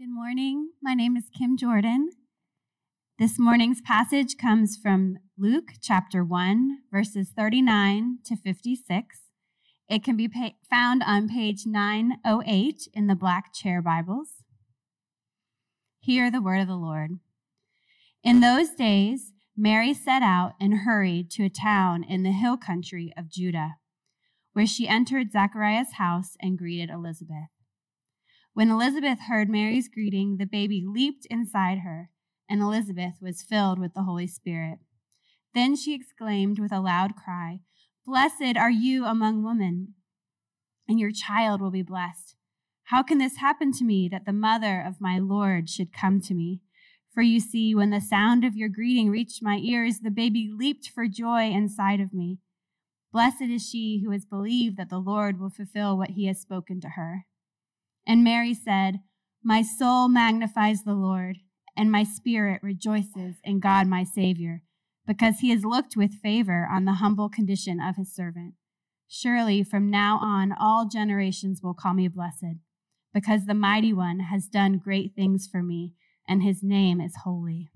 Good morning. My name is Kim Jordan. This morning's passage comes from Luke chapter 1, verses 39 to 56. It can be pa- found on page 908 in the Black Chair Bibles. Hear the word of the Lord. In those days, Mary set out and hurried to a town in the hill country of Judah, where she entered Zachariah's house and greeted Elizabeth. When Elizabeth heard Mary's greeting, the baby leaped inside her, and Elizabeth was filled with the Holy Spirit. Then she exclaimed with a loud cry, Blessed are you among women, and your child will be blessed. How can this happen to me that the mother of my Lord should come to me? For you see, when the sound of your greeting reached my ears, the baby leaped for joy inside of me. Blessed is she who has believed that the Lord will fulfill what he has spoken to her. And Mary said, My soul magnifies the Lord, and my spirit rejoices in God my Savior, because he has looked with favor on the humble condition of his servant. Surely from now on all generations will call me blessed, because the mighty one has done great things for me, and his name is holy.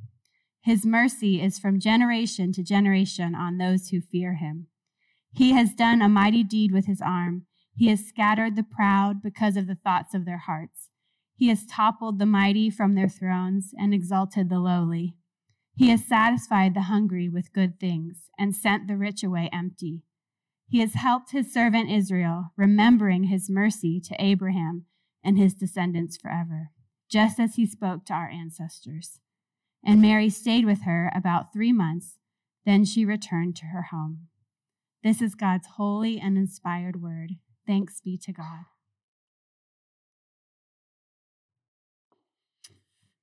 His mercy is from generation to generation on those who fear him. He has done a mighty deed with his arm. He has scattered the proud because of the thoughts of their hearts. He has toppled the mighty from their thrones and exalted the lowly. He has satisfied the hungry with good things and sent the rich away empty. He has helped his servant Israel, remembering his mercy to Abraham and his descendants forever, just as he spoke to our ancestors. And Mary stayed with her about three months. Then she returned to her home. This is God's holy and inspired word. Thanks be to God.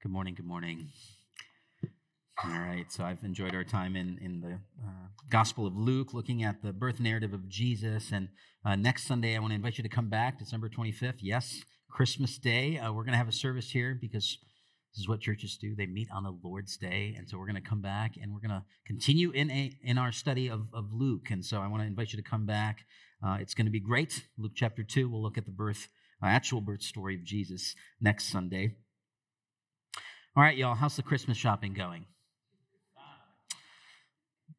Good morning. Good morning. All right, so I've enjoyed our time in, in the uh, Gospel of Luke, looking at the birth narrative of Jesus. And uh, next Sunday, I want to invite you to come back, December 25th. Yes, Christmas Day. Uh, we're going to have a service here because this is what churches do. They meet on the Lord's Day. And so we're going to come back and we're going to continue in, a, in our study of, of Luke. And so I want to invite you to come back. Uh, it's going to be great. Luke chapter 2, we'll look at the birth, uh, actual birth story of Jesus next Sunday. All right, y'all, how's the Christmas shopping going?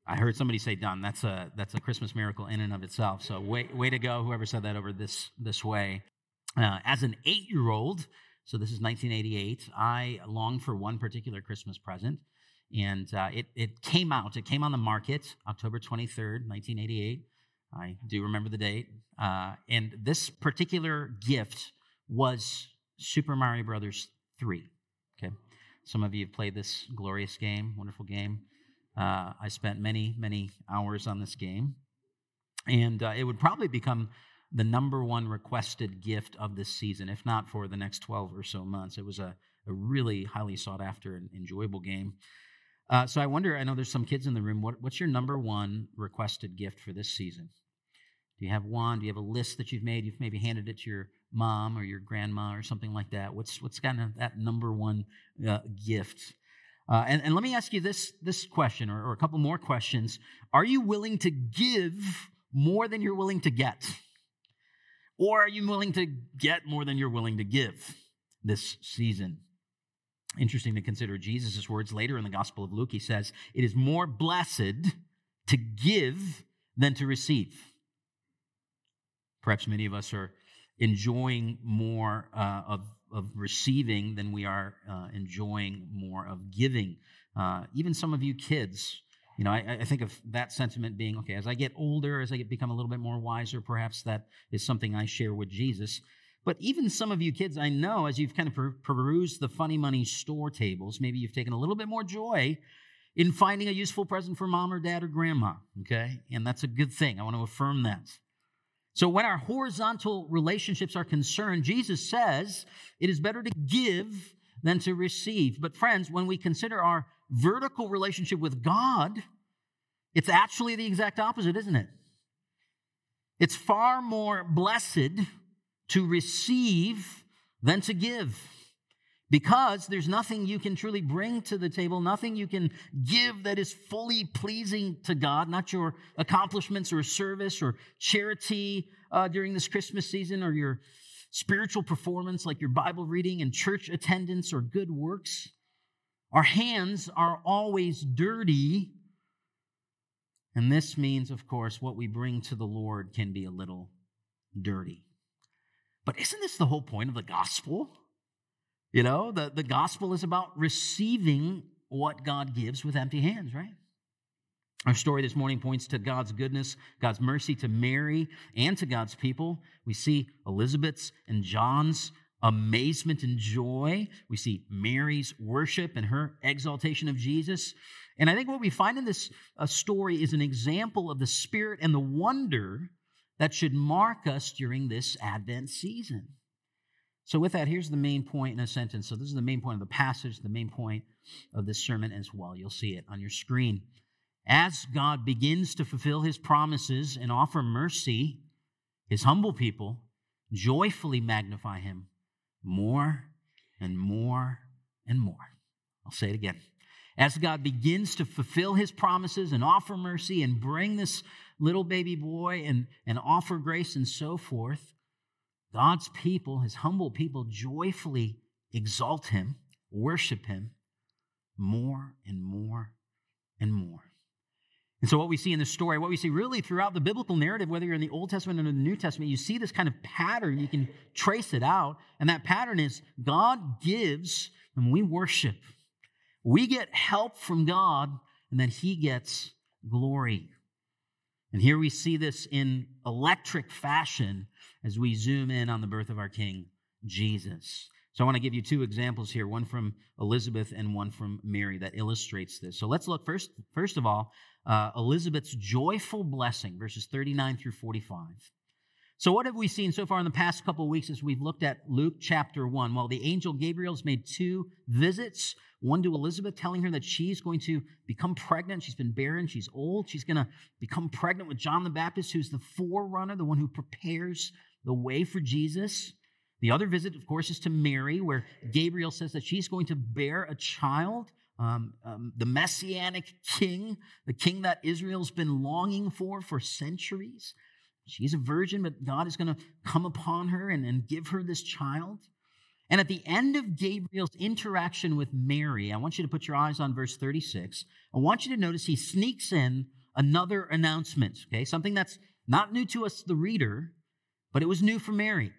I heard somebody say done. That's a that's a Christmas miracle in and of itself. So way way to go, whoever said that over this this way. Uh, as an eight year old, so this is 1988. I longed for one particular Christmas present, and uh, it it came out. It came on the market October 23rd, 1988. I do remember the date. Uh, and this particular gift was Super Mario Brothers 3. Okay, some of you have played this glorious game, wonderful game. Uh, I spent many, many hours on this game. And uh, it would probably become the number one requested gift of this season, if not for the next 12 or so months. It was a, a really highly sought after and enjoyable game. Uh, so I wonder, I know there's some kids in the room, what, what's your number one requested gift for this season? You have one? Do you have a list that you've made? You've maybe handed it to your mom or your grandma or something like that. What's, what's kind of that number one uh, gift? Uh, and, and let me ask you this, this question or, or a couple more questions. Are you willing to give more than you're willing to get? Or are you willing to get more than you're willing to give this season? Interesting to consider Jesus' words later in the Gospel of Luke. He says, It is more blessed to give than to receive. Perhaps many of us are enjoying more uh, of, of receiving than we are uh, enjoying more of giving. Uh, even some of you kids, you know, I, I, think of that sentiment being okay, as I get older, as I get, become a little bit more wiser, perhaps that is something I share with Jesus. But even some of you kids, I know, as you've kind of per- perused the funny money store tables, maybe you've taken a little bit more joy in finding a useful present for mom or dad or grandma, okay? And that's a good thing. I want to affirm that. So, when our horizontal relationships are concerned, Jesus says it is better to give than to receive. But, friends, when we consider our vertical relationship with God, it's actually the exact opposite, isn't it? It's far more blessed to receive than to give because there's nothing you can truly bring to the table, nothing you can give that is fully pleasing to God, not your accomplishments or service or charity uh, during this Christmas season or your spiritual performance like your Bible reading and church attendance or good works. Our hands are always dirty. And this means, of course, what we bring to the Lord can be a little dirty. But isn't this the whole point of the gospel? You know, the, the gospel is about receiving what God gives with empty hands, right? Our story this morning points to God's goodness, God's mercy to Mary and to God's people. We see Elizabeth's and John's amazement and joy. We see Mary's worship and her exaltation of Jesus. And I think what we find in this uh, story is an example of the spirit and the wonder that should mark us during this Advent season. So, with that, here's the main point in a sentence. So, this is the main point of the passage, the main point of this sermon as well. You'll see it on your screen. As God begins to fulfill his promises and offer mercy, his humble people joyfully magnify him more and more and more. I'll say it again. As God begins to fulfill his promises and offer mercy and bring this little baby boy and, and offer grace and so forth, God's people, his humble people, joyfully exalt him, worship him more and more and more. And so, what we see in the story, what we see really throughout the biblical narrative, whether you're in the Old Testament or the New Testament, you see this kind of pattern. You can trace it out. And that pattern is God gives and we worship. We get help from God, and then He gets glory. And here we see this in electric fashion as we zoom in on the birth of our King, Jesus. So I want to give you two examples here, one from Elizabeth and one from Mary that illustrates this. So let's look first, first of all, uh, Elizabeth's joyful blessing, verses 39 through 45. So what have we seen so far in the past couple of weeks as we've looked at Luke chapter 1? Well, the angel Gabriel's made two visits, one to Elizabeth telling her that she's going to become pregnant. She's been barren, she's old. She's going to become pregnant with John the Baptist, who's the forerunner, the one who prepares the way for Jesus. The other visit, of course, is to Mary, where Gabriel says that she's going to bear a child, um, um, the messianic king, the king that Israel's been longing for for centuries. She's a virgin, but God is going to come upon her and, and give her this child. And at the end of Gabriel's interaction with Mary, I want you to put your eyes on verse 36. I want you to notice he sneaks in another announcement, okay? Something that's not new to us, the reader, but it was new for Mary.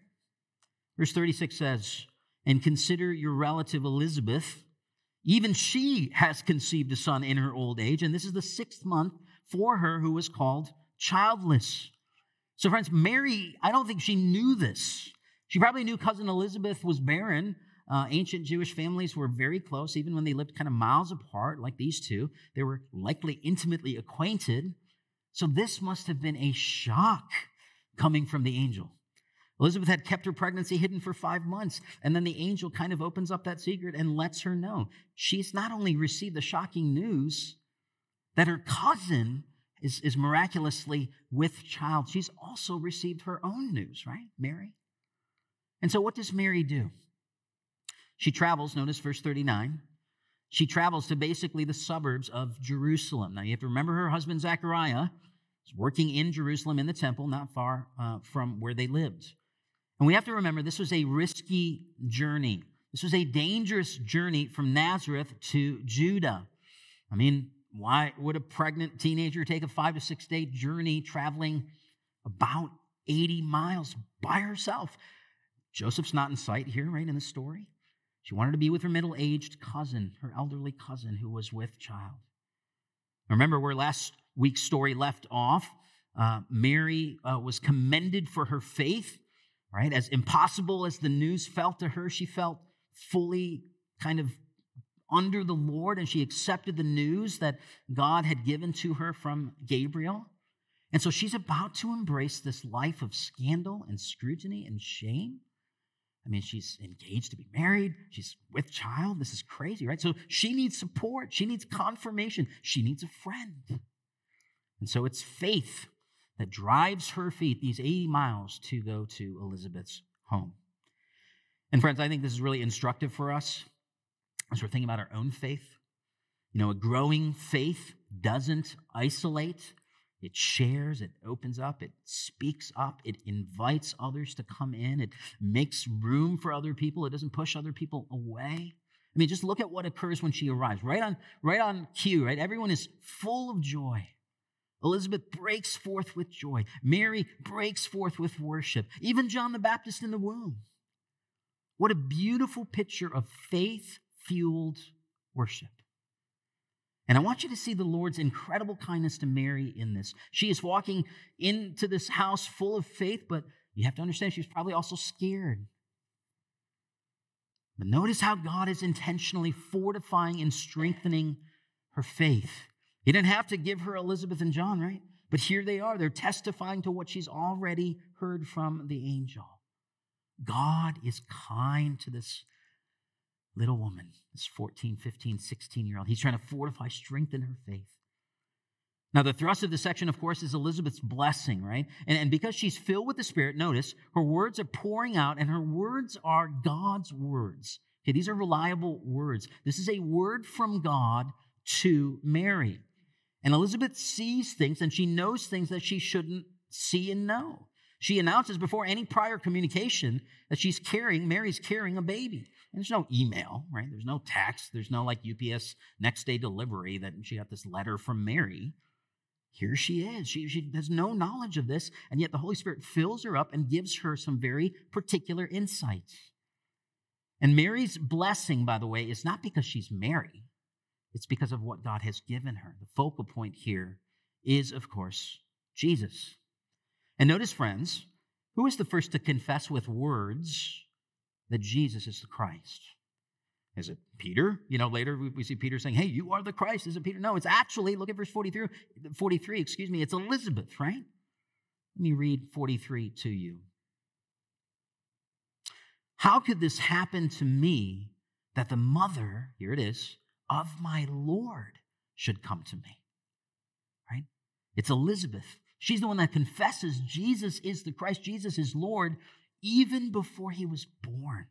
Verse 36 says, And consider your relative Elizabeth. Even she has conceived a son in her old age, and this is the sixth month for her who was called childless. So, friends, Mary, I don't think she knew this. She probably knew cousin Elizabeth was barren. Uh, ancient Jewish families were very close, even when they lived kind of miles apart, like these two. They were likely intimately acquainted. So, this must have been a shock coming from the angel. Elizabeth had kept her pregnancy hidden for five months, and then the angel kind of opens up that secret and lets her know. She's not only received the shocking news that her cousin is, is miraculously with child, she's also received her own news, right? Mary. And so, what does Mary do? She travels, notice verse 39. She travels to basically the suburbs of Jerusalem. Now, you have to remember her husband, Zechariah, is working in Jerusalem in the temple, not far uh, from where they lived. And we have to remember this was a risky journey. This was a dangerous journey from Nazareth to Judah. I mean, why would a pregnant teenager take a five to six day journey traveling about 80 miles by herself? Joseph's not in sight here, right, in the story. She wanted to be with her middle aged cousin, her elderly cousin who was with child. Remember where last week's story left off? Uh, Mary uh, was commended for her faith right? As impossible as the news felt to her, she felt fully kind of under the Lord and she accepted the news that God had given to her from Gabriel. And so she's about to embrace this life of scandal and scrutiny and shame. I mean, she's engaged to be married. She's with child. This is crazy, right? So she needs support. She needs confirmation. She needs a friend. And so it's faith that drives her feet these 80 miles to go to Elizabeth's home. And friends, I think this is really instructive for us as we're thinking about our own faith. You know, a growing faith doesn't isolate, It shares, it opens up, it speaks up, it invites others to come in, it makes room for other people, it doesn't push other people away. I mean, just look at what occurs when she arrives. Right on, right on cue, right? Everyone is full of joy. Elizabeth breaks forth with joy. Mary breaks forth with worship. Even John the Baptist in the womb. What a beautiful picture of faith fueled worship. And I want you to see the Lord's incredible kindness to Mary in this. She is walking into this house full of faith, but you have to understand she's probably also scared. But notice how God is intentionally fortifying and strengthening her faith. He didn't have to give her Elizabeth and John, right? But here they are. They're testifying to what she's already heard from the angel. God is kind to this little woman, this 14, 15, 16 year old. He's trying to fortify, strengthen her faith. Now, the thrust of the section, of course, is Elizabeth's blessing, right? And, and because she's filled with the Spirit, notice her words are pouring out, and her words are God's words. Okay, these are reliable words. This is a word from God to Mary. And Elizabeth sees things and she knows things that she shouldn't see and know. She announces before any prior communication that she's carrying, Mary's carrying a baby. And there's no email, right? There's no text. There's no like UPS next day delivery that she got this letter from Mary. Here she is. She, she has no knowledge of this, and yet the Holy Spirit fills her up and gives her some very particular insights. And Mary's blessing, by the way, is not because she's Mary, it's because of what God has given her. The focal point here is, of course, Jesus. And notice, friends, who is the first to confess with words that Jesus is the Christ? Is it Peter? You know, later we see Peter saying, Hey, you are the Christ. Is it Peter? No, it's actually, look at verse 43, 43, excuse me, it's Elizabeth, right? Let me read 43 to you. How could this happen to me that the mother, here it is, of my Lord should come to me? Right? It's Elizabeth. She's the one that confesses Jesus is the Christ, Jesus is Lord, even before he was born.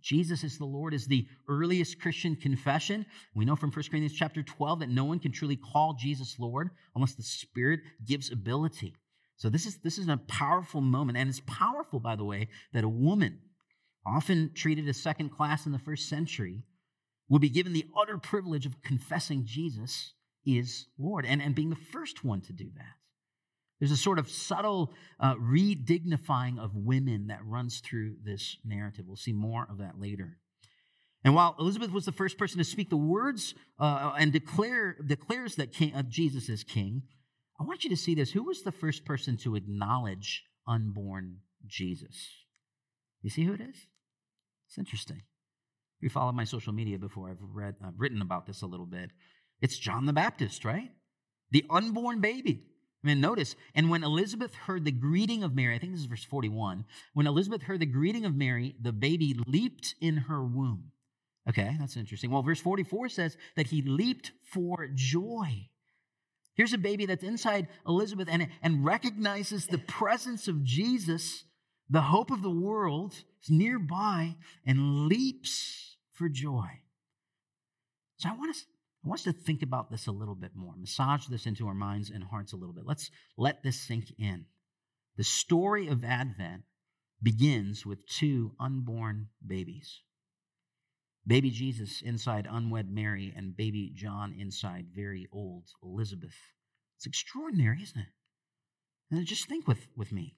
Jesus is the Lord is the earliest Christian confession. We know from 1 Corinthians chapter 12 that no one can truly call Jesus Lord unless the Spirit gives ability. So this is this is a powerful moment, and it's powerful, by the way, that a woman, often treated as second class in the first century, will be given the utter privilege of confessing Jesus is Lord and, and being the first one to do that. There's a sort of subtle uh, redignifying of women that runs through this narrative. We'll see more of that later. And while Elizabeth was the first person to speak the words uh, and declare declares that king, uh, Jesus is king, I want you to see this. Who was the first person to acknowledge unborn Jesus? You see who it is? It's interesting. If you follow my social media before, I've read, I've written about this a little bit. It's John the Baptist, right? The unborn baby. Mean, notice, and when Elizabeth heard the greeting of Mary, I think this is verse 41, when Elizabeth heard the greeting of Mary, the baby leaped in her womb. Okay, that's interesting. Well, verse 44 says that he leaped for joy. Here's a baby that's inside Elizabeth and, and recognizes the presence of Jesus, the hope of the world, is nearby and leaps for joy. So I want us I want us to think about this a little bit more, massage this into our minds and hearts a little bit. Let's let this sink in. The story of Advent begins with two unborn babies baby Jesus inside unwed Mary, and baby John inside very old Elizabeth. It's extraordinary, isn't it? And just think with, with me.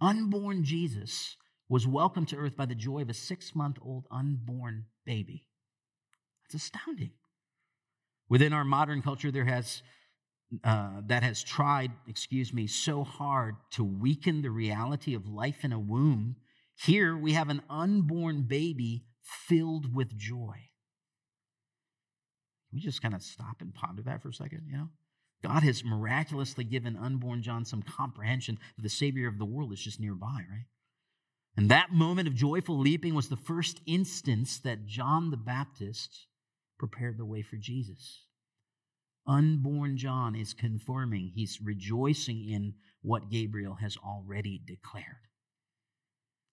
Unborn Jesus was welcomed to earth by the joy of a six month old unborn baby. That's astounding. Within our modern culture, there has uh, that has tried, excuse me, so hard to weaken the reality of life in a womb. Here we have an unborn baby filled with joy. We just kind of stop and ponder that for a second, you know? God has miraculously given unborn John some comprehension that the Savior of the world is just nearby, right? And that moment of joyful leaping was the first instance that John the Baptist prepared the way for Jesus. Unborn John is confirming, he's rejoicing in what Gabriel has already declared.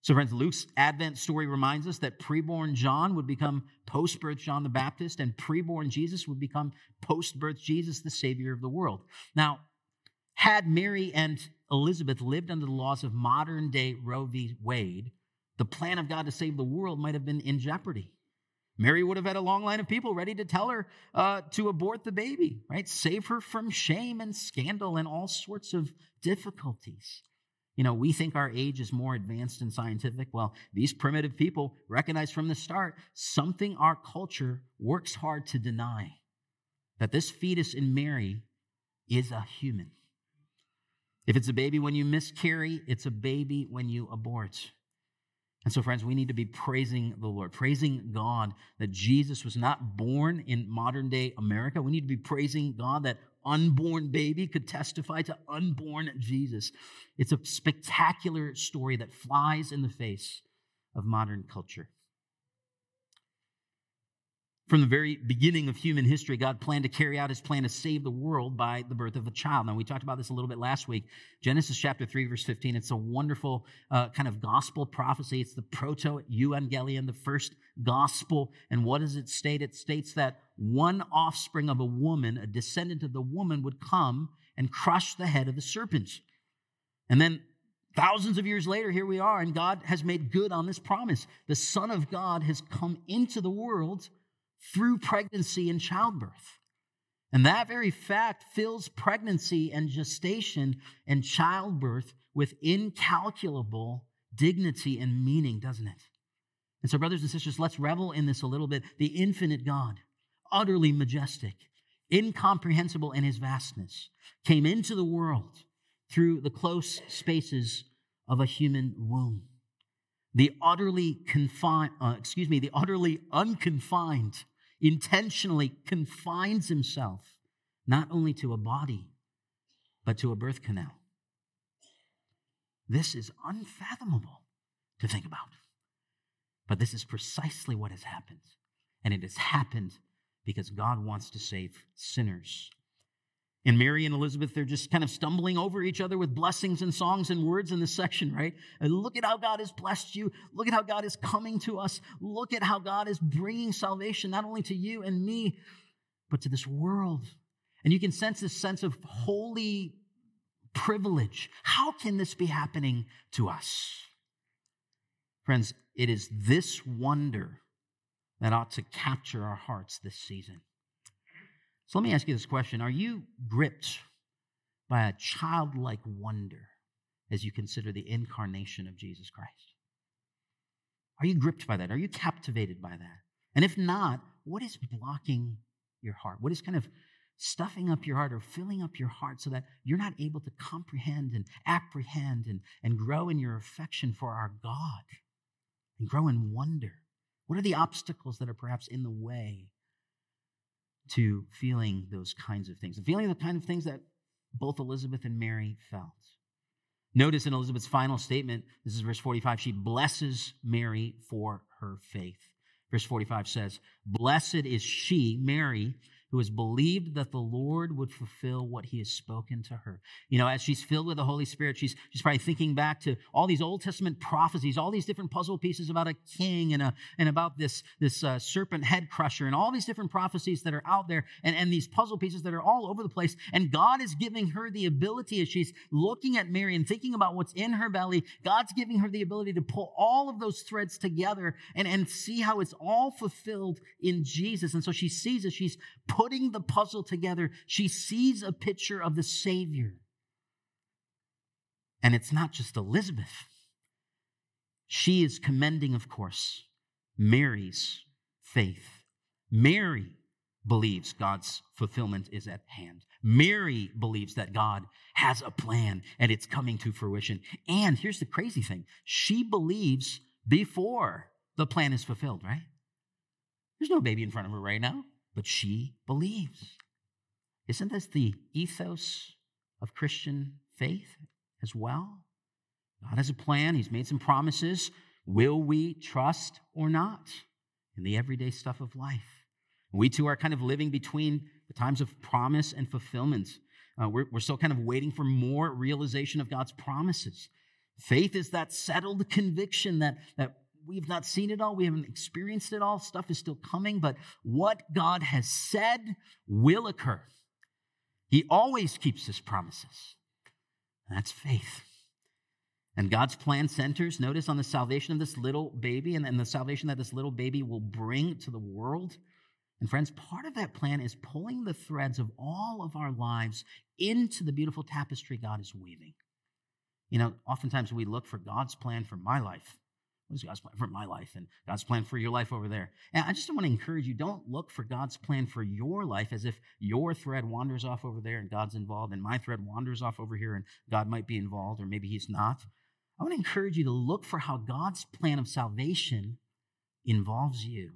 So, friends, Luke's Advent story reminds us that preborn John would become post birth John the Baptist, and preborn Jesus would become post birth Jesus, the Savior of the world. Now, Had Mary and Elizabeth lived under the laws of modern day Roe v. Wade, the plan of God to save the world might have been in jeopardy. Mary would have had a long line of people ready to tell her uh, to abort the baby, right? Save her from shame and scandal and all sorts of difficulties. You know, we think our age is more advanced and scientific. Well, these primitive people recognized from the start something our culture works hard to deny that this fetus in Mary is a human. If it's a baby when you miscarry, it's a baby when you abort. And so, friends, we need to be praising the Lord, praising God that Jesus was not born in modern day America. We need to be praising God that unborn baby could testify to unborn Jesus. It's a spectacular story that flies in the face of modern culture. From the very beginning of human history, God planned to carry out his plan to save the world by the birth of a child. Now, we talked about this a little bit last week. Genesis chapter 3, verse 15. It's a wonderful uh, kind of gospel prophecy. It's the proto evangelion, the first gospel. And what does it state? It states that one offspring of a woman, a descendant of the woman, would come and crush the head of the serpent. And then Thousands of years later, here we are, and God has made good on this promise. The Son of God has come into the world through pregnancy and childbirth. And that very fact fills pregnancy and gestation and childbirth with incalculable dignity and meaning, doesn't it? And so, brothers and sisters, let's revel in this a little bit. The infinite God, utterly majestic, incomprehensible in his vastness, came into the world through the close spaces of a human womb. The utterly confined, uh, excuse me, the utterly unconfined intentionally confines himself not only to a body, but to a birth canal. This is unfathomable to think about. But this is precisely what has happened. And it has happened because God wants to save sinners and Mary and Elizabeth, they're just kind of stumbling over each other with blessings and songs and words in this section, right? And look at how God has blessed you. Look at how God is coming to us. Look at how God is bringing salvation, not only to you and me, but to this world. And you can sense this sense of holy privilege. How can this be happening to us? Friends, it is this wonder that ought to capture our hearts this season. So let me ask you this question Are you gripped by a childlike wonder as you consider the incarnation of Jesus Christ? Are you gripped by that? Are you captivated by that? And if not, what is blocking your heart? What is kind of stuffing up your heart or filling up your heart so that you're not able to comprehend and apprehend and, and grow in your affection for our God and grow in wonder? What are the obstacles that are perhaps in the way to feeling those kinds of things feeling the kind of things that both Elizabeth and Mary felt. Notice in Elizabeth's final statement, this is verse 45, she blesses Mary for her faith. Verse 45 says, Blessed is she, Mary, who has believed that the Lord would fulfill what he has spoken to her. You know, as she's filled with the Holy Spirit, she's, she's probably thinking back to all these Old Testament prophecies, all these different puzzle pieces about a king and, a, and about this, this uh, serpent head crusher and all these different prophecies that are out there and, and these puzzle pieces that are all over the place. And God is giving her the ability as she's looking at Mary and thinking about what's in her belly, God's giving her the ability to pull all of those threads together and, and see how it's all fulfilled in Jesus. And so she sees it. She's putting the puzzle together, she sees a picture of the Savior. And it's not just Elizabeth. She is commending, of course, Mary's faith. Mary believes God's fulfillment is at hand. Mary believes that God has a plan and it's coming to fruition. And here's the crazy thing she believes before the plan is fulfilled, right? There's no baby in front of her right now but she believes. Isn't this the ethos of Christian faith as well? God has a plan, He's made some promises. Will we trust or not in the everyday stuff of life? We too are kind of living between the times of promise and fulfillment. Uh, we're, we're still kind of waiting for more realization of God's promises. Faith is that settled conviction that, that we've not seen it all, we haven't experienced it all, stuff is still coming, but what God has said will occur. He always keeps his promises. That's faith. And God's plan centers, notice, on the salvation of this little baby and, and the salvation that this little baby will bring to the world. And friends, part of that plan is pulling the threads of all of our lives into the beautiful tapestry God is weaving. You know, oftentimes we look for God's plan for my life. What is God's plan for my life and God's plan for your life over there? And I just want to encourage you don't look for God's plan for your life as if your thread wanders off over there and God's involved, and my thread wanders off over here and God might be involved, or maybe He's not. I want to encourage you to look for how God's plan of salvation involves you.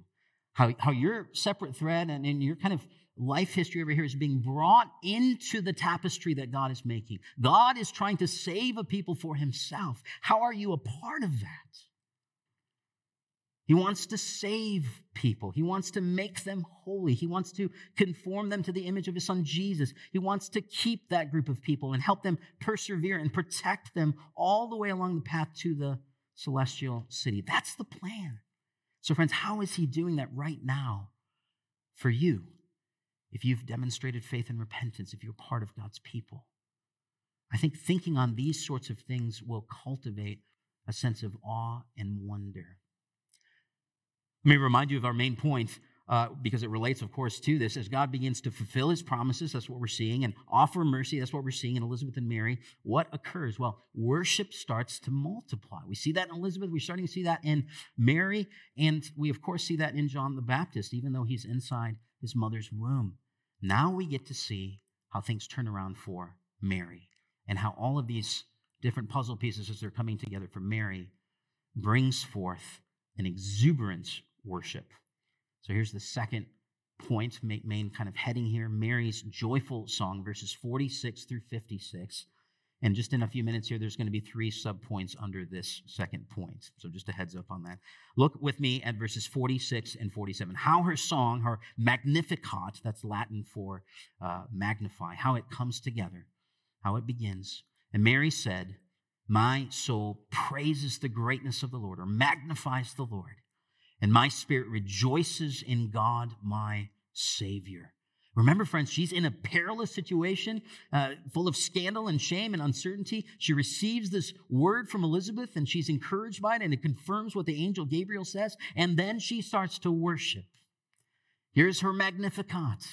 How, how your separate thread and, and your kind of life history over here is being brought into the tapestry that God is making. God is trying to save a people for himself. How are you a part of that? He wants to save people. He wants to make them holy. He wants to conform them to the image of his son Jesus. He wants to keep that group of people and help them persevere and protect them all the way along the path to the celestial city. That's the plan. So, friends, how is he doing that right now for you? If you've demonstrated faith and repentance, if you're part of God's people, I think thinking on these sorts of things will cultivate a sense of awe and wonder. Let me remind you of our main point uh, because it relates, of course, to this. As God begins to fulfill his promises, that's what we're seeing, and offer mercy, that's what we're seeing in Elizabeth and Mary. What occurs? Well, worship starts to multiply. We see that in Elizabeth, we're starting to see that in Mary, and we, of course, see that in John the Baptist, even though he's inside his mother's womb. Now we get to see how things turn around for Mary and how all of these different puzzle pieces, as they're coming together for Mary, brings forth an exuberance worship. So here's the second point, main kind of heading here Mary's joyful song, verses 46 through 56. And just in a few minutes here, there's going to be three subpoints under this second point. So just a heads up on that. Look with me at verses 46 and 47. How her song, her Magnificat, that's Latin for uh, magnify, how it comes together, how it begins. And Mary said, My soul praises the greatness of the Lord, or magnifies the Lord and my spirit rejoices in God, my Savior. Remember, friends, she's in a perilous situation, uh, full of scandal and shame and uncertainty. She receives this word from Elizabeth and she's encouraged by it, and it confirms what the angel Gabriel says. And then she starts to worship. Here's her Magnificat.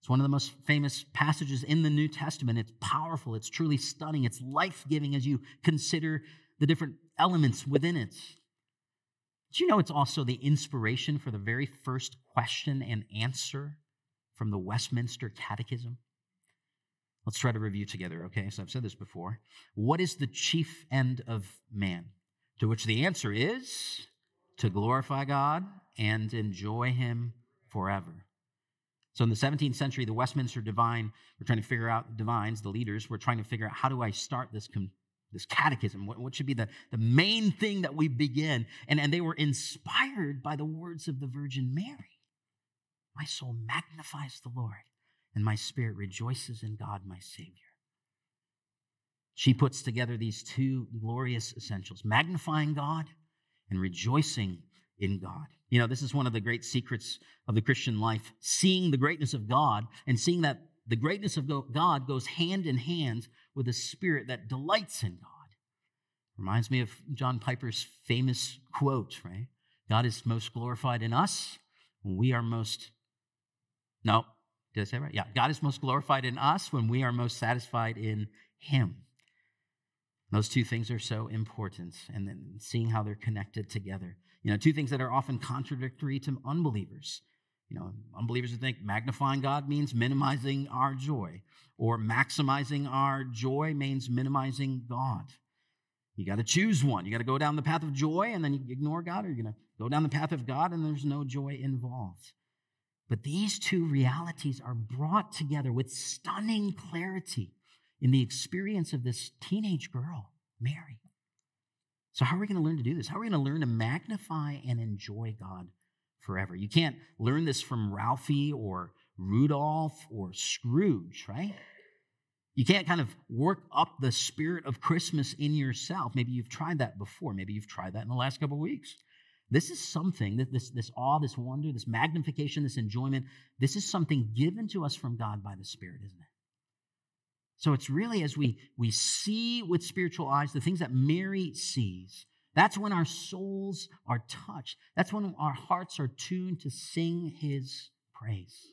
It's one of the most famous passages in the New Testament. It's powerful, it's truly stunning, it's life giving as you consider the different elements within it. Do you know it's also the inspiration for the very first question and answer from the Westminster Catechism? Let's try to review together, okay? So I've said this before. What is the chief end of man? To which the answer is to glorify God and enjoy Him forever. So in the 17th century, the Westminster Divine, we're trying to figure out, divines, the leaders, we're trying to figure out how do I start this this catechism, what, what should be the, the main thing that we begin. And, and they were inspired by the words of the Virgin Mary. My soul magnifies the Lord, and my spirit rejoices in God, my Savior. She puts together these two glorious essentials magnifying God and rejoicing in God. You know, this is one of the great secrets of the Christian life seeing the greatness of God and seeing that the greatness of God goes hand in hand with a spirit that delights in God. Reminds me of John Piper's famous quote, right? God is most glorified in us when we are most. No, did I say right? Yeah, God is most glorified in us when we are most satisfied in Him. Those two things are so important, and then seeing how they're connected together. You know, two things that are often contradictory to unbelievers. You know, unbelievers would think magnifying God means minimizing our joy, or maximizing our joy means minimizing God. You got to choose one. You got to go down the path of joy and then you ignore God, or you're going to go down the path of God and there's no joy involved. But these two realities are brought together with stunning clarity in the experience of this teenage girl, Mary. So, how are we going to learn to do this? How are we going to learn to magnify and enjoy God forever. You can't learn this from Ralphie or Rudolph or Scrooge, right? You can't kind of work up the spirit of Christmas in yourself. Maybe you've tried that before. Maybe you've tried that in the last couple of weeks. This is something that this, this awe, this wonder, this magnification, this enjoyment, this is something given to us from God by the Spirit, isn't it? So it's really as we, we see with spiritual eyes the things that Mary sees, that's when our souls are touched. That's when our hearts are tuned to sing his praise.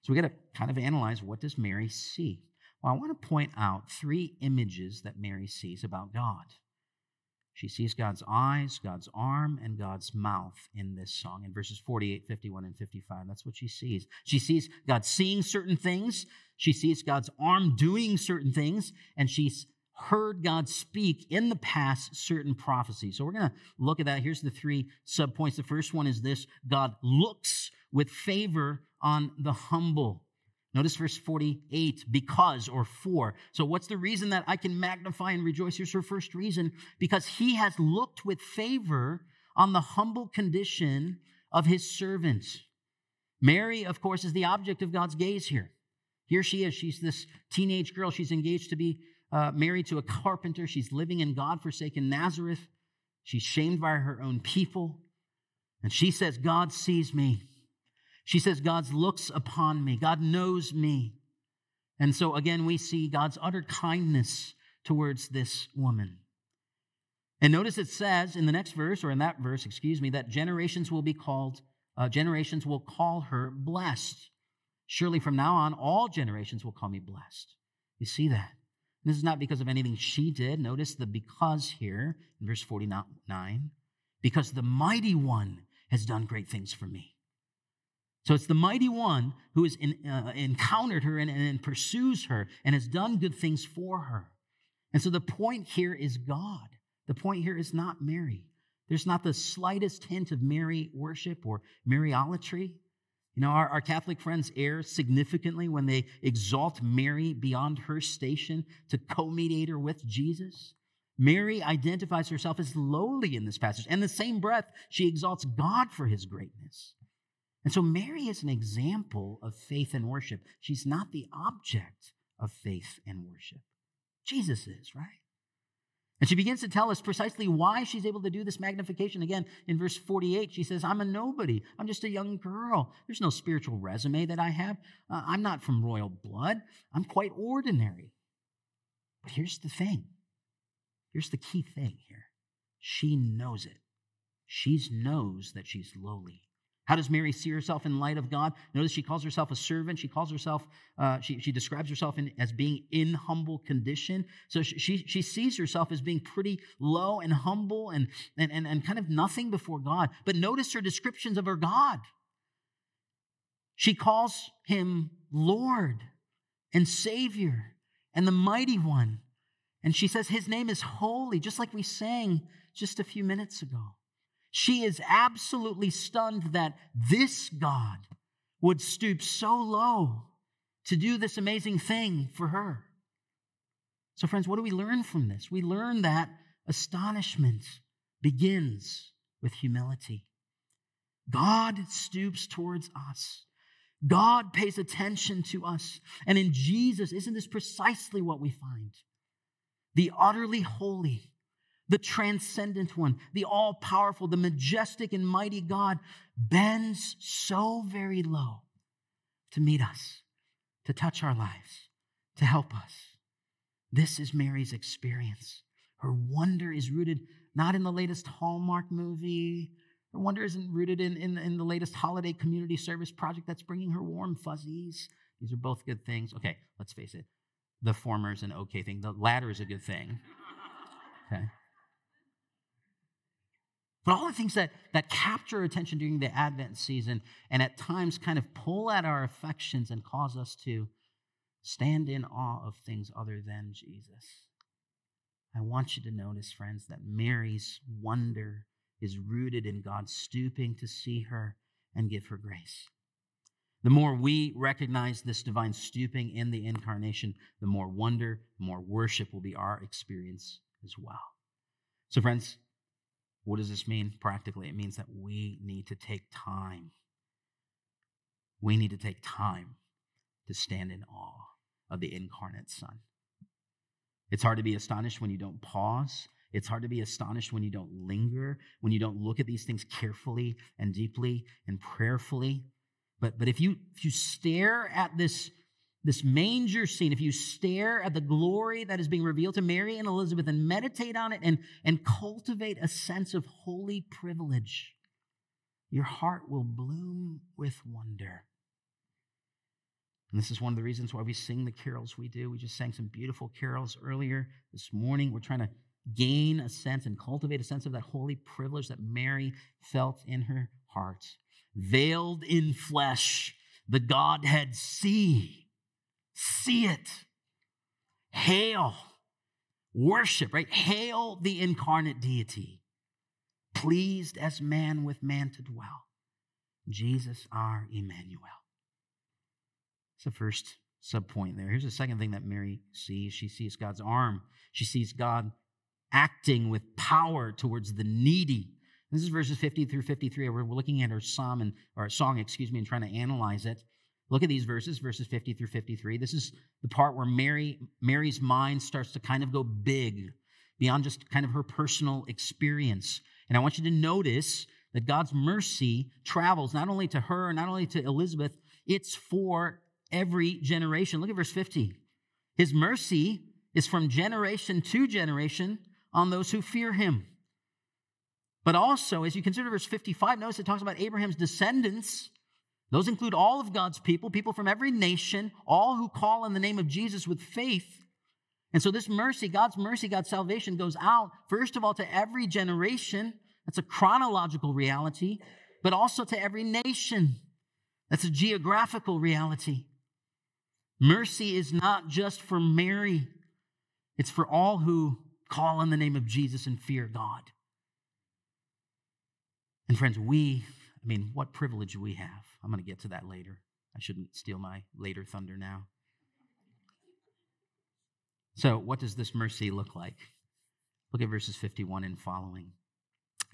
So we got to kind of analyze what does Mary see? Well, I want to point out three images that Mary sees about God. She sees God's eyes, God's arm, and God's mouth in this song in verses 48, 51, and 55. That's what she sees. She sees God seeing certain things, she sees God's arm doing certain things, and she's heard God speak in the past certain prophecies. So we're going to look at that. Here's the three subpoints. The first one is this God looks with favor on the humble. Notice verse 48, because or for. So, what's the reason that I can magnify and rejoice? Here's her first reason because he has looked with favor on the humble condition of his servants. Mary, of course, is the object of God's gaze here. Here she is. She's this teenage girl. She's engaged to be uh, married to a carpenter. She's living in God forsaken Nazareth. She's shamed by her own people. And she says, God sees me. She says, God looks upon me, God knows me. And so again, we see God's utter kindness towards this woman. And notice it says in the next verse, or in that verse, excuse me, that generations will be called, uh, generations will call her blessed. Surely from now on, all generations will call me blessed. You see that? This is not because of anything she did. Notice the because here in verse 49 because the mighty one has done great things for me. So it's the mighty one who has in, uh, encountered her and, and pursues her and has done good things for her. And so the point here is God. The point here is not Mary. There's not the slightest hint of Mary worship or Mariolatry. You know, our, our Catholic friends err significantly when they exalt Mary beyond her station to co mediator with Jesus. Mary identifies herself as lowly in this passage. And the same breath, she exalts God for his greatness. And so Mary is an example of faith and worship. She's not the object of faith and worship. Jesus is, right? And she begins to tell us precisely why she's able to do this magnification. Again, in verse 48, she says, I'm a nobody. I'm just a young girl. There's no spiritual resume that I have. Uh, I'm not from royal blood. I'm quite ordinary. But here's the thing here's the key thing here she knows it. She knows that she's lowly. How does Mary see herself in light of God? Notice she calls herself a servant. She calls herself, uh, she, she describes herself in, as being in humble condition. So she, she, sees herself as being pretty low and humble and, and, and, and kind of nothing before God. But notice her descriptions of her God. She calls him Lord and Savior and the Mighty One. And she says his name is holy, just like we sang just a few minutes ago. She is absolutely stunned that this God would stoop so low to do this amazing thing for her. So, friends, what do we learn from this? We learn that astonishment begins with humility. God stoops towards us. God pays attention to us. And in Jesus, isn't this precisely what we find? The utterly holy, the transcendent one, the all powerful, the majestic and mighty God, bends so very low to meet us, to touch our lives, to help us. This is Mary's experience. Her wonder is rooted not in the latest Hallmark movie. Her wonder isn't rooted in, in, in the latest holiday community service project that's bringing her warm fuzzies. These are both good things. Okay, let's face it. The former is an okay thing. The latter is a good thing. Okay. But all the things that, that capture attention during the Advent season and at times kind of pull at our affections and cause us to stand in awe of things other than Jesus. I want you to notice, friends, that Mary's wonder is rooted in God stooping to see her and give her grace. The more we recognize this divine stooping in the incarnation, the more wonder, the more worship will be our experience as well. So, friends, what does this mean practically? It means that we need to take time. We need to take time to stand in awe of the incarnate Son. It's hard to be astonished when you don't pause. It's hard to be astonished when you don't linger, when you don't look at these things carefully and deeply and prayerfully. But, but if, you, if you stare at this this manger scene, if you stare at the glory that is being revealed to Mary and Elizabeth and meditate on it and, and cultivate a sense of holy privilege, your heart will bloom with wonder. And this is one of the reasons why we sing the carols we do. We just sang some beautiful carols earlier this morning. We're trying to gain a sense and cultivate a sense of that holy privilege that Mary felt in her heart. Veiled in flesh, the Godhead see See it. Hail. Worship, right? Hail the incarnate deity, pleased as man with man to dwell. Jesus, our Emmanuel. It's the first subpoint there. Here's the second thing that Mary sees she sees God's arm, she sees God acting with power towards the needy. This is verses 50 through 53. We're looking at her psalm and or song, excuse me, and trying to analyze it. Look at these verses, verses 50 through 53. This is the part where Mary, Mary's mind starts to kind of go big beyond just kind of her personal experience. And I want you to notice that God's mercy travels not only to her, not only to Elizabeth, it's for every generation. Look at verse 50. His mercy is from generation to generation on those who fear him. But also, as you consider verse 55, notice it talks about Abraham's descendants those include all of God's people, people from every nation, all who call in the name of Jesus with faith. And so, this mercy, God's mercy, God's salvation goes out, first of all, to every generation. That's a chronological reality, but also to every nation. That's a geographical reality. Mercy is not just for Mary, it's for all who call on the name of Jesus and fear God. And friends, we I mean, what privilege we have. I'm going to get to that later. I shouldn't steal my later thunder now. So, what does this mercy look like? Look at verses 51 and following.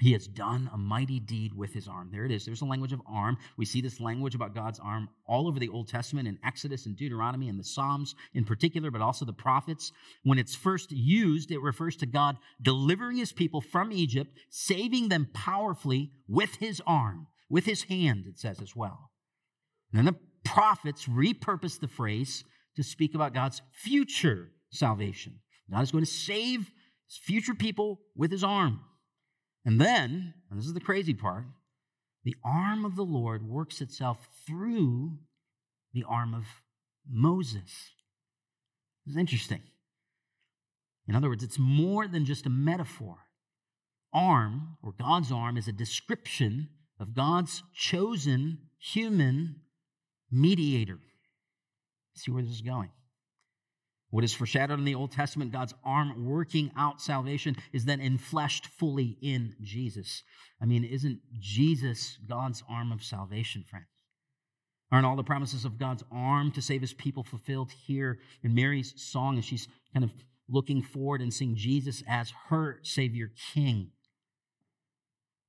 He has done a mighty deed with his arm. There it is. There's a language of arm. We see this language about God's arm all over the Old Testament in Exodus and Deuteronomy and the Psalms in particular, but also the prophets. When it's first used, it refers to God delivering his people from Egypt, saving them powerfully with his arm with his hand, it says as well. And then the prophets repurpose the phrase to speak about God's future salvation. God is going to save his future people with his arm. And then, and this is the crazy part, the arm of the Lord works itself through the arm of Moses. It's interesting. In other words, it's more than just a metaphor. Arm, or God's arm, is a description of God's chosen human mediator. See where this is going. What is foreshadowed in the Old Testament, God's arm working out salvation, is then enfleshed fully in Jesus. I mean, isn't Jesus God's arm of salvation, friends? Aren't all the promises of God's arm to save his people fulfilled here in Mary's song as she's kind of looking forward and seeing Jesus as her Savior King?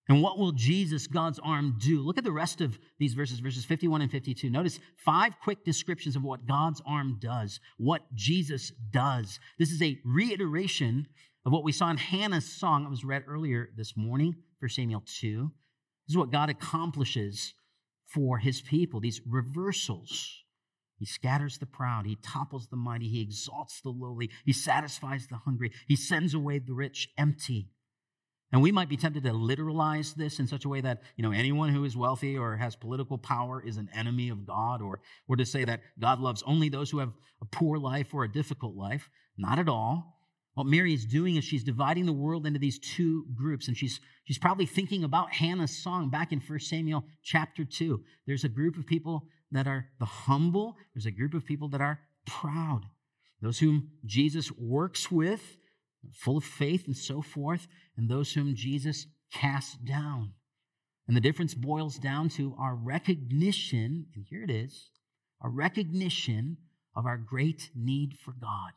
And what will Jesus, God's arm, do? Look at the rest of these verses, verses 51 and 52. Notice five quick descriptions of what God's arm does, what Jesus does. This is a reiteration of what we saw in Hannah's song that was read earlier this morning, 1 Samuel 2. This is what God accomplishes for his people, these reversals. He scatters the proud. He topples the mighty. He exalts the lowly. He satisfies the hungry. He sends away the rich empty. And we might be tempted to literalize this in such a way that, you know, anyone who is wealthy or has political power is an enemy of God, or, or to say that God loves only those who have a poor life or a difficult life. Not at all. What Mary is doing is she's dividing the world into these two groups, and she's, she's probably thinking about Hannah's song back in 1 Samuel chapter 2. There's a group of people that are the humble, there's a group of people that are proud. Those whom Jesus works with full of faith and so forth, and those whom Jesus cast down. And the difference boils down to our recognition, and here it is, our recognition of our great need for God.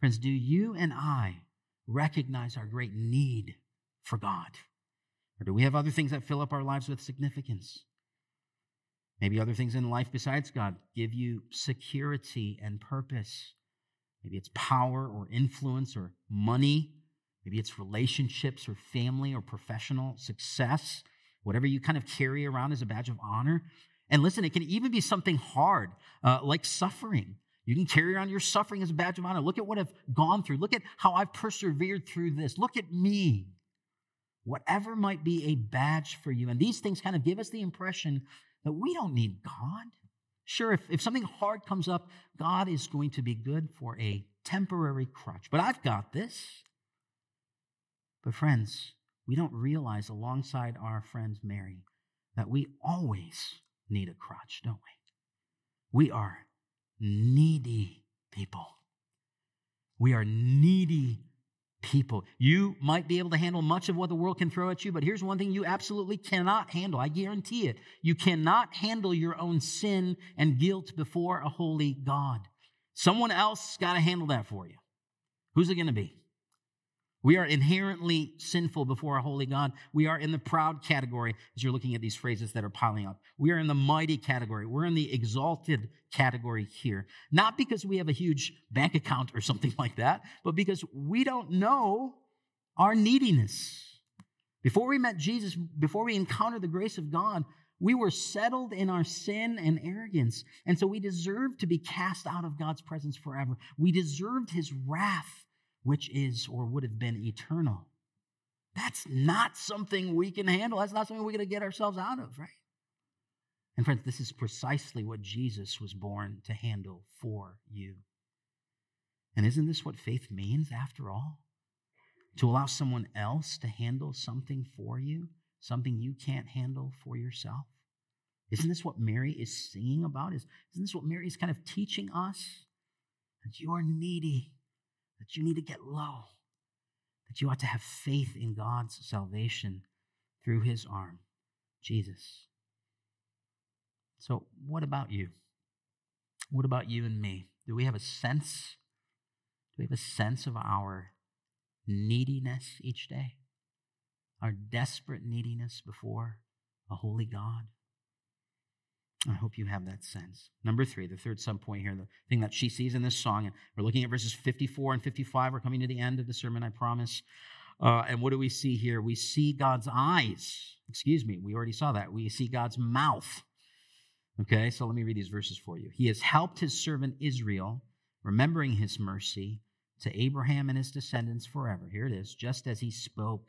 Friends, do you and I recognize our great need for God? Or do we have other things that fill up our lives with significance? Maybe other things in life besides God give you security and purpose. Maybe it's power or influence or money. Maybe it's relationships or family or professional success, whatever you kind of carry around as a badge of honor. And listen, it can even be something hard, uh, like suffering. You can carry around your suffering as a badge of honor. Look at what I've gone through. Look at how I've persevered through this. Look at me. Whatever might be a badge for you. And these things kind of give us the impression that we don't need God. Sure, if, if something hard comes up, God is going to be good for a temporary crutch. But I've got this. But, friends, we don't realize alongside our friend Mary that we always need a crutch, don't we? We are needy people. We are needy people. You might be able to handle much of what the world can throw at you, but here's one thing you absolutely cannot handle. I guarantee it. You cannot handle your own sin and guilt before a holy God. Someone else got to handle that for you. Who's it going to be? We are inherently sinful before a holy God. We are in the proud category as you're looking at these phrases that are piling up. We are in the mighty category. We're in the exalted category here. Not because we have a huge bank account or something like that, but because we don't know our neediness. Before we met Jesus, before we encountered the grace of God, we were settled in our sin and arrogance. And so we deserved to be cast out of God's presence forever. We deserved his wrath which is or would have been eternal. That's not something we can handle. That's not something we're going to get ourselves out of, right? And friends, this is precisely what Jesus was born to handle for you. And isn't this what faith means after all? To allow someone else to handle something for you, something you can't handle for yourself? Isn't this what Mary is singing about? Isn't this what Mary is kind of teaching us? That you are needy, that you need to get low, that you ought to have faith in God's salvation through his arm, Jesus. So, what about you? What about you and me? Do we have a sense? Do we have a sense of our neediness each day? Our desperate neediness before a holy God? I hope you have that sense. Number three, the third sub point here, the thing that she sees in this song, and we're looking at verses 54 and 55. We're coming to the end of the sermon, I promise. Uh, and what do we see here? We see God's eyes. Excuse me, we already saw that. We see God's mouth. Okay, so let me read these verses for you. He has helped his servant Israel, remembering his mercy to Abraham and his descendants forever. Here it is, just as he spoke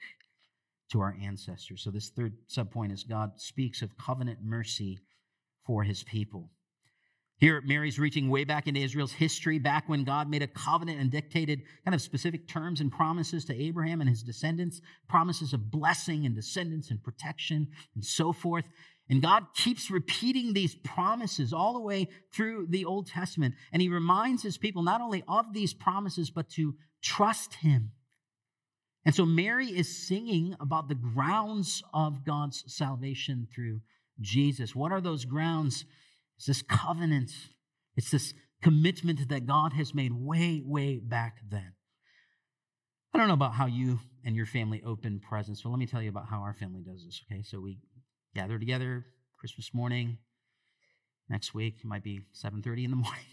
to our ancestors. So, this third subpoint is God speaks of covenant mercy for his people. Here, Mary's reaching way back into Israel's history, back when God made a covenant and dictated kind of specific terms and promises to Abraham and his descendants, promises of blessing and descendants and protection and so forth. And God keeps repeating these promises all the way through the Old Testament. And he reminds his people not only of these promises, but to trust him. And so Mary is singing about the grounds of God's salvation through Jesus. What are those grounds? It's this covenant, it's this commitment that God has made way, way back then. I don't know about how you and your family open presents, but let me tell you about how our family does this, okay? So we gather together Christmas morning. Next week, it might be 7.30 in the morning.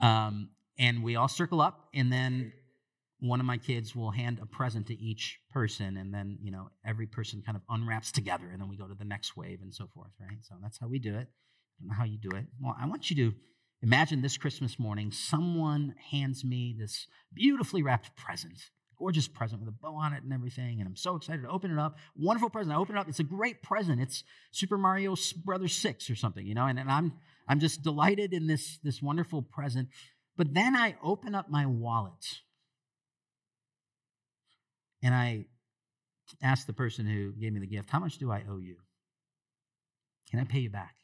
um, and we all circle up, and then one of my kids will hand a present to each person and then you know every person kind of unwraps together and then we go to the next wave and so forth right? So that's how we do it. I don't know how you do it. Well i want you to imagine this christmas morning someone hands me this beautifully wrapped present gorgeous present with a bow on it and everything and i'm so excited to open it up. Wonderful present. I open it up. It's a great present. It's super mario brothers 6 or something you know and, and i'm i'm just delighted in this this wonderful present. But then i open up my wallet and I asked the person who gave me the gift, How much do I owe you? Can I pay you back?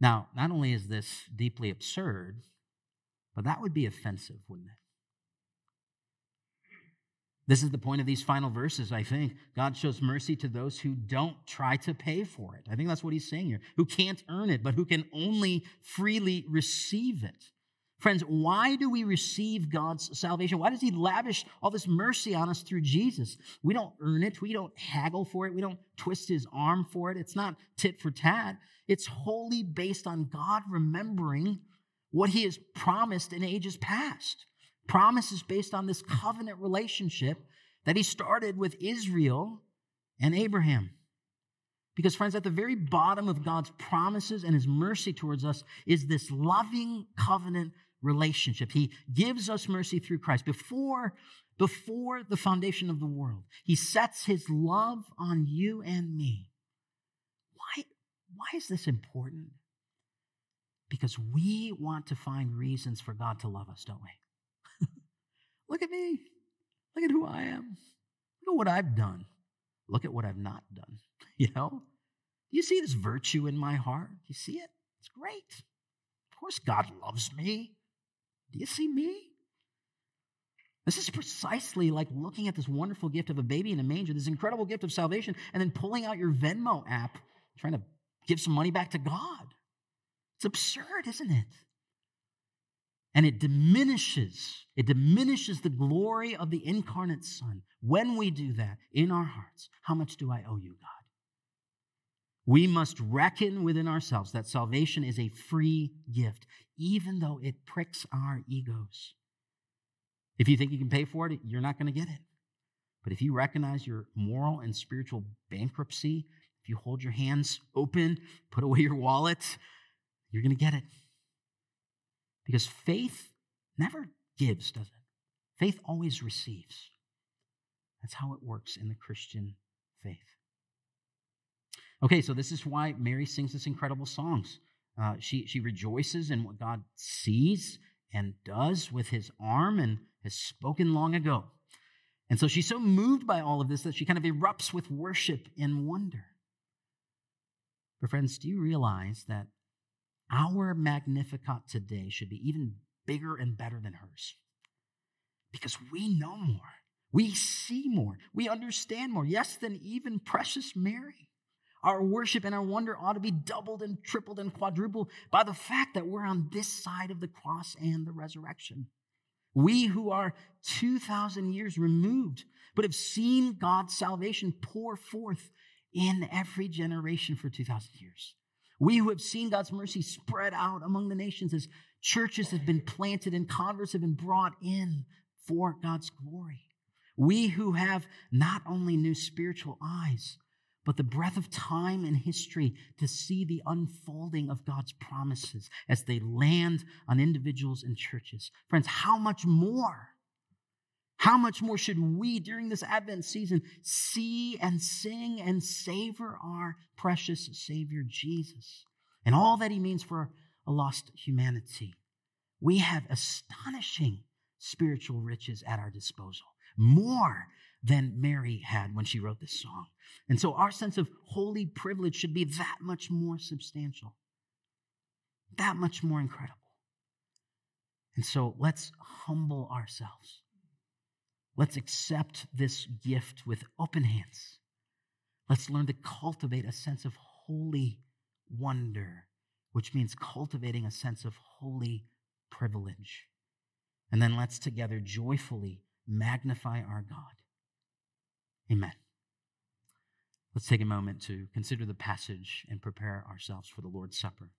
Now, not only is this deeply absurd, but that would be offensive, wouldn't it? This is the point of these final verses, I think. God shows mercy to those who don't try to pay for it. I think that's what he's saying here. Who can't earn it, but who can only freely receive it. Friends, why do we receive God's salvation? Why does He lavish all this mercy on us through Jesus? We don't earn it. We don't haggle for it. We don't twist His arm for it. It's not tit for tat. It's wholly based on God remembering what He has promised in ages past. Promises based on this covenant relationship that He started with Israel and Abraham. Because, friends, at the very bottom of God's promises and his mercy towards us is this loving covenant relationship. He gives us mercy through Christ. Before, before the foundation of the world, he sets his love on you and me. Why, why is this important? Because we want to find reasons for God to love us, don't we? Look at me. Look at who I am. Look at what I've done. Look at what I've not done. You know? Do you see this virtue in my heart? Do you see it? It's great. Of course, God loves me. Do you see me? This is precisely like looking at this wonderful gift of a baby in a manger, this incredible gift of salvation, and then pulling out your Venmo app, trying to give some money back to God. It's absurd, isn't it? And it diminishes, it diminishes the glory of the incarnate Son. When we do that in our hearts, how much do I owe you, God? We must reckon within ourselves that salvation is a free gift, even though it pricks our egos. If you think you can pay for it, you're not going to get it. But if you recognize your moral and spiritual bankruptcy, if you hold your hands open, put away your wallet, you're going to get it. Because faith never gives, does it? Faith always receives. That's how it works in the Christian faith. Okay, so this is why Mary sings this incredible songs. Uh, she, she rejoices in what God sees and does with his arm and has spoken long ago. And so she's so moved by all of this that she kind of erupts with worship and wonder. But, friends, do you realize that our Magnificat today should be even bigger and better than hers. Because we know more. We see more. We understand more. Yes, than even precious Mary. Our worship and our wonder ought to be doubled and tripled and quadrupled by the fact that we're on this side of the cross and the resurrection. We who are 2,000 years removed, but have seen God's salvation pour forth in every generation for 2,000 years. We who have seen God's mercy spread out among the nations as churches have been planted and converts have been brought in for God's glory. We who have not only new spiritual eyes, but the breath of time and history to see the unfolding of God's promises as they land on individuals and churches. Friends, how much more how much more should we during this Advent season see and sing and savor our precious Savior Jesus and all that he means for a lost humanity? We have astonishing spiritual riches at our disposal, more than Mary had when she wrote this song. And so our sense of holy privilege should be that much more substantial, that much more incredible. And so let's humble ourselves Let's accept this gift with open hands. Let's learn to cultivate a sense of holy wonder, which means cultivating a sense of holy privilege. And then let's together joyfully magnify our God. Amen. Let's take a moment to consider the passage and prepare ourselves for the Lord's Supper.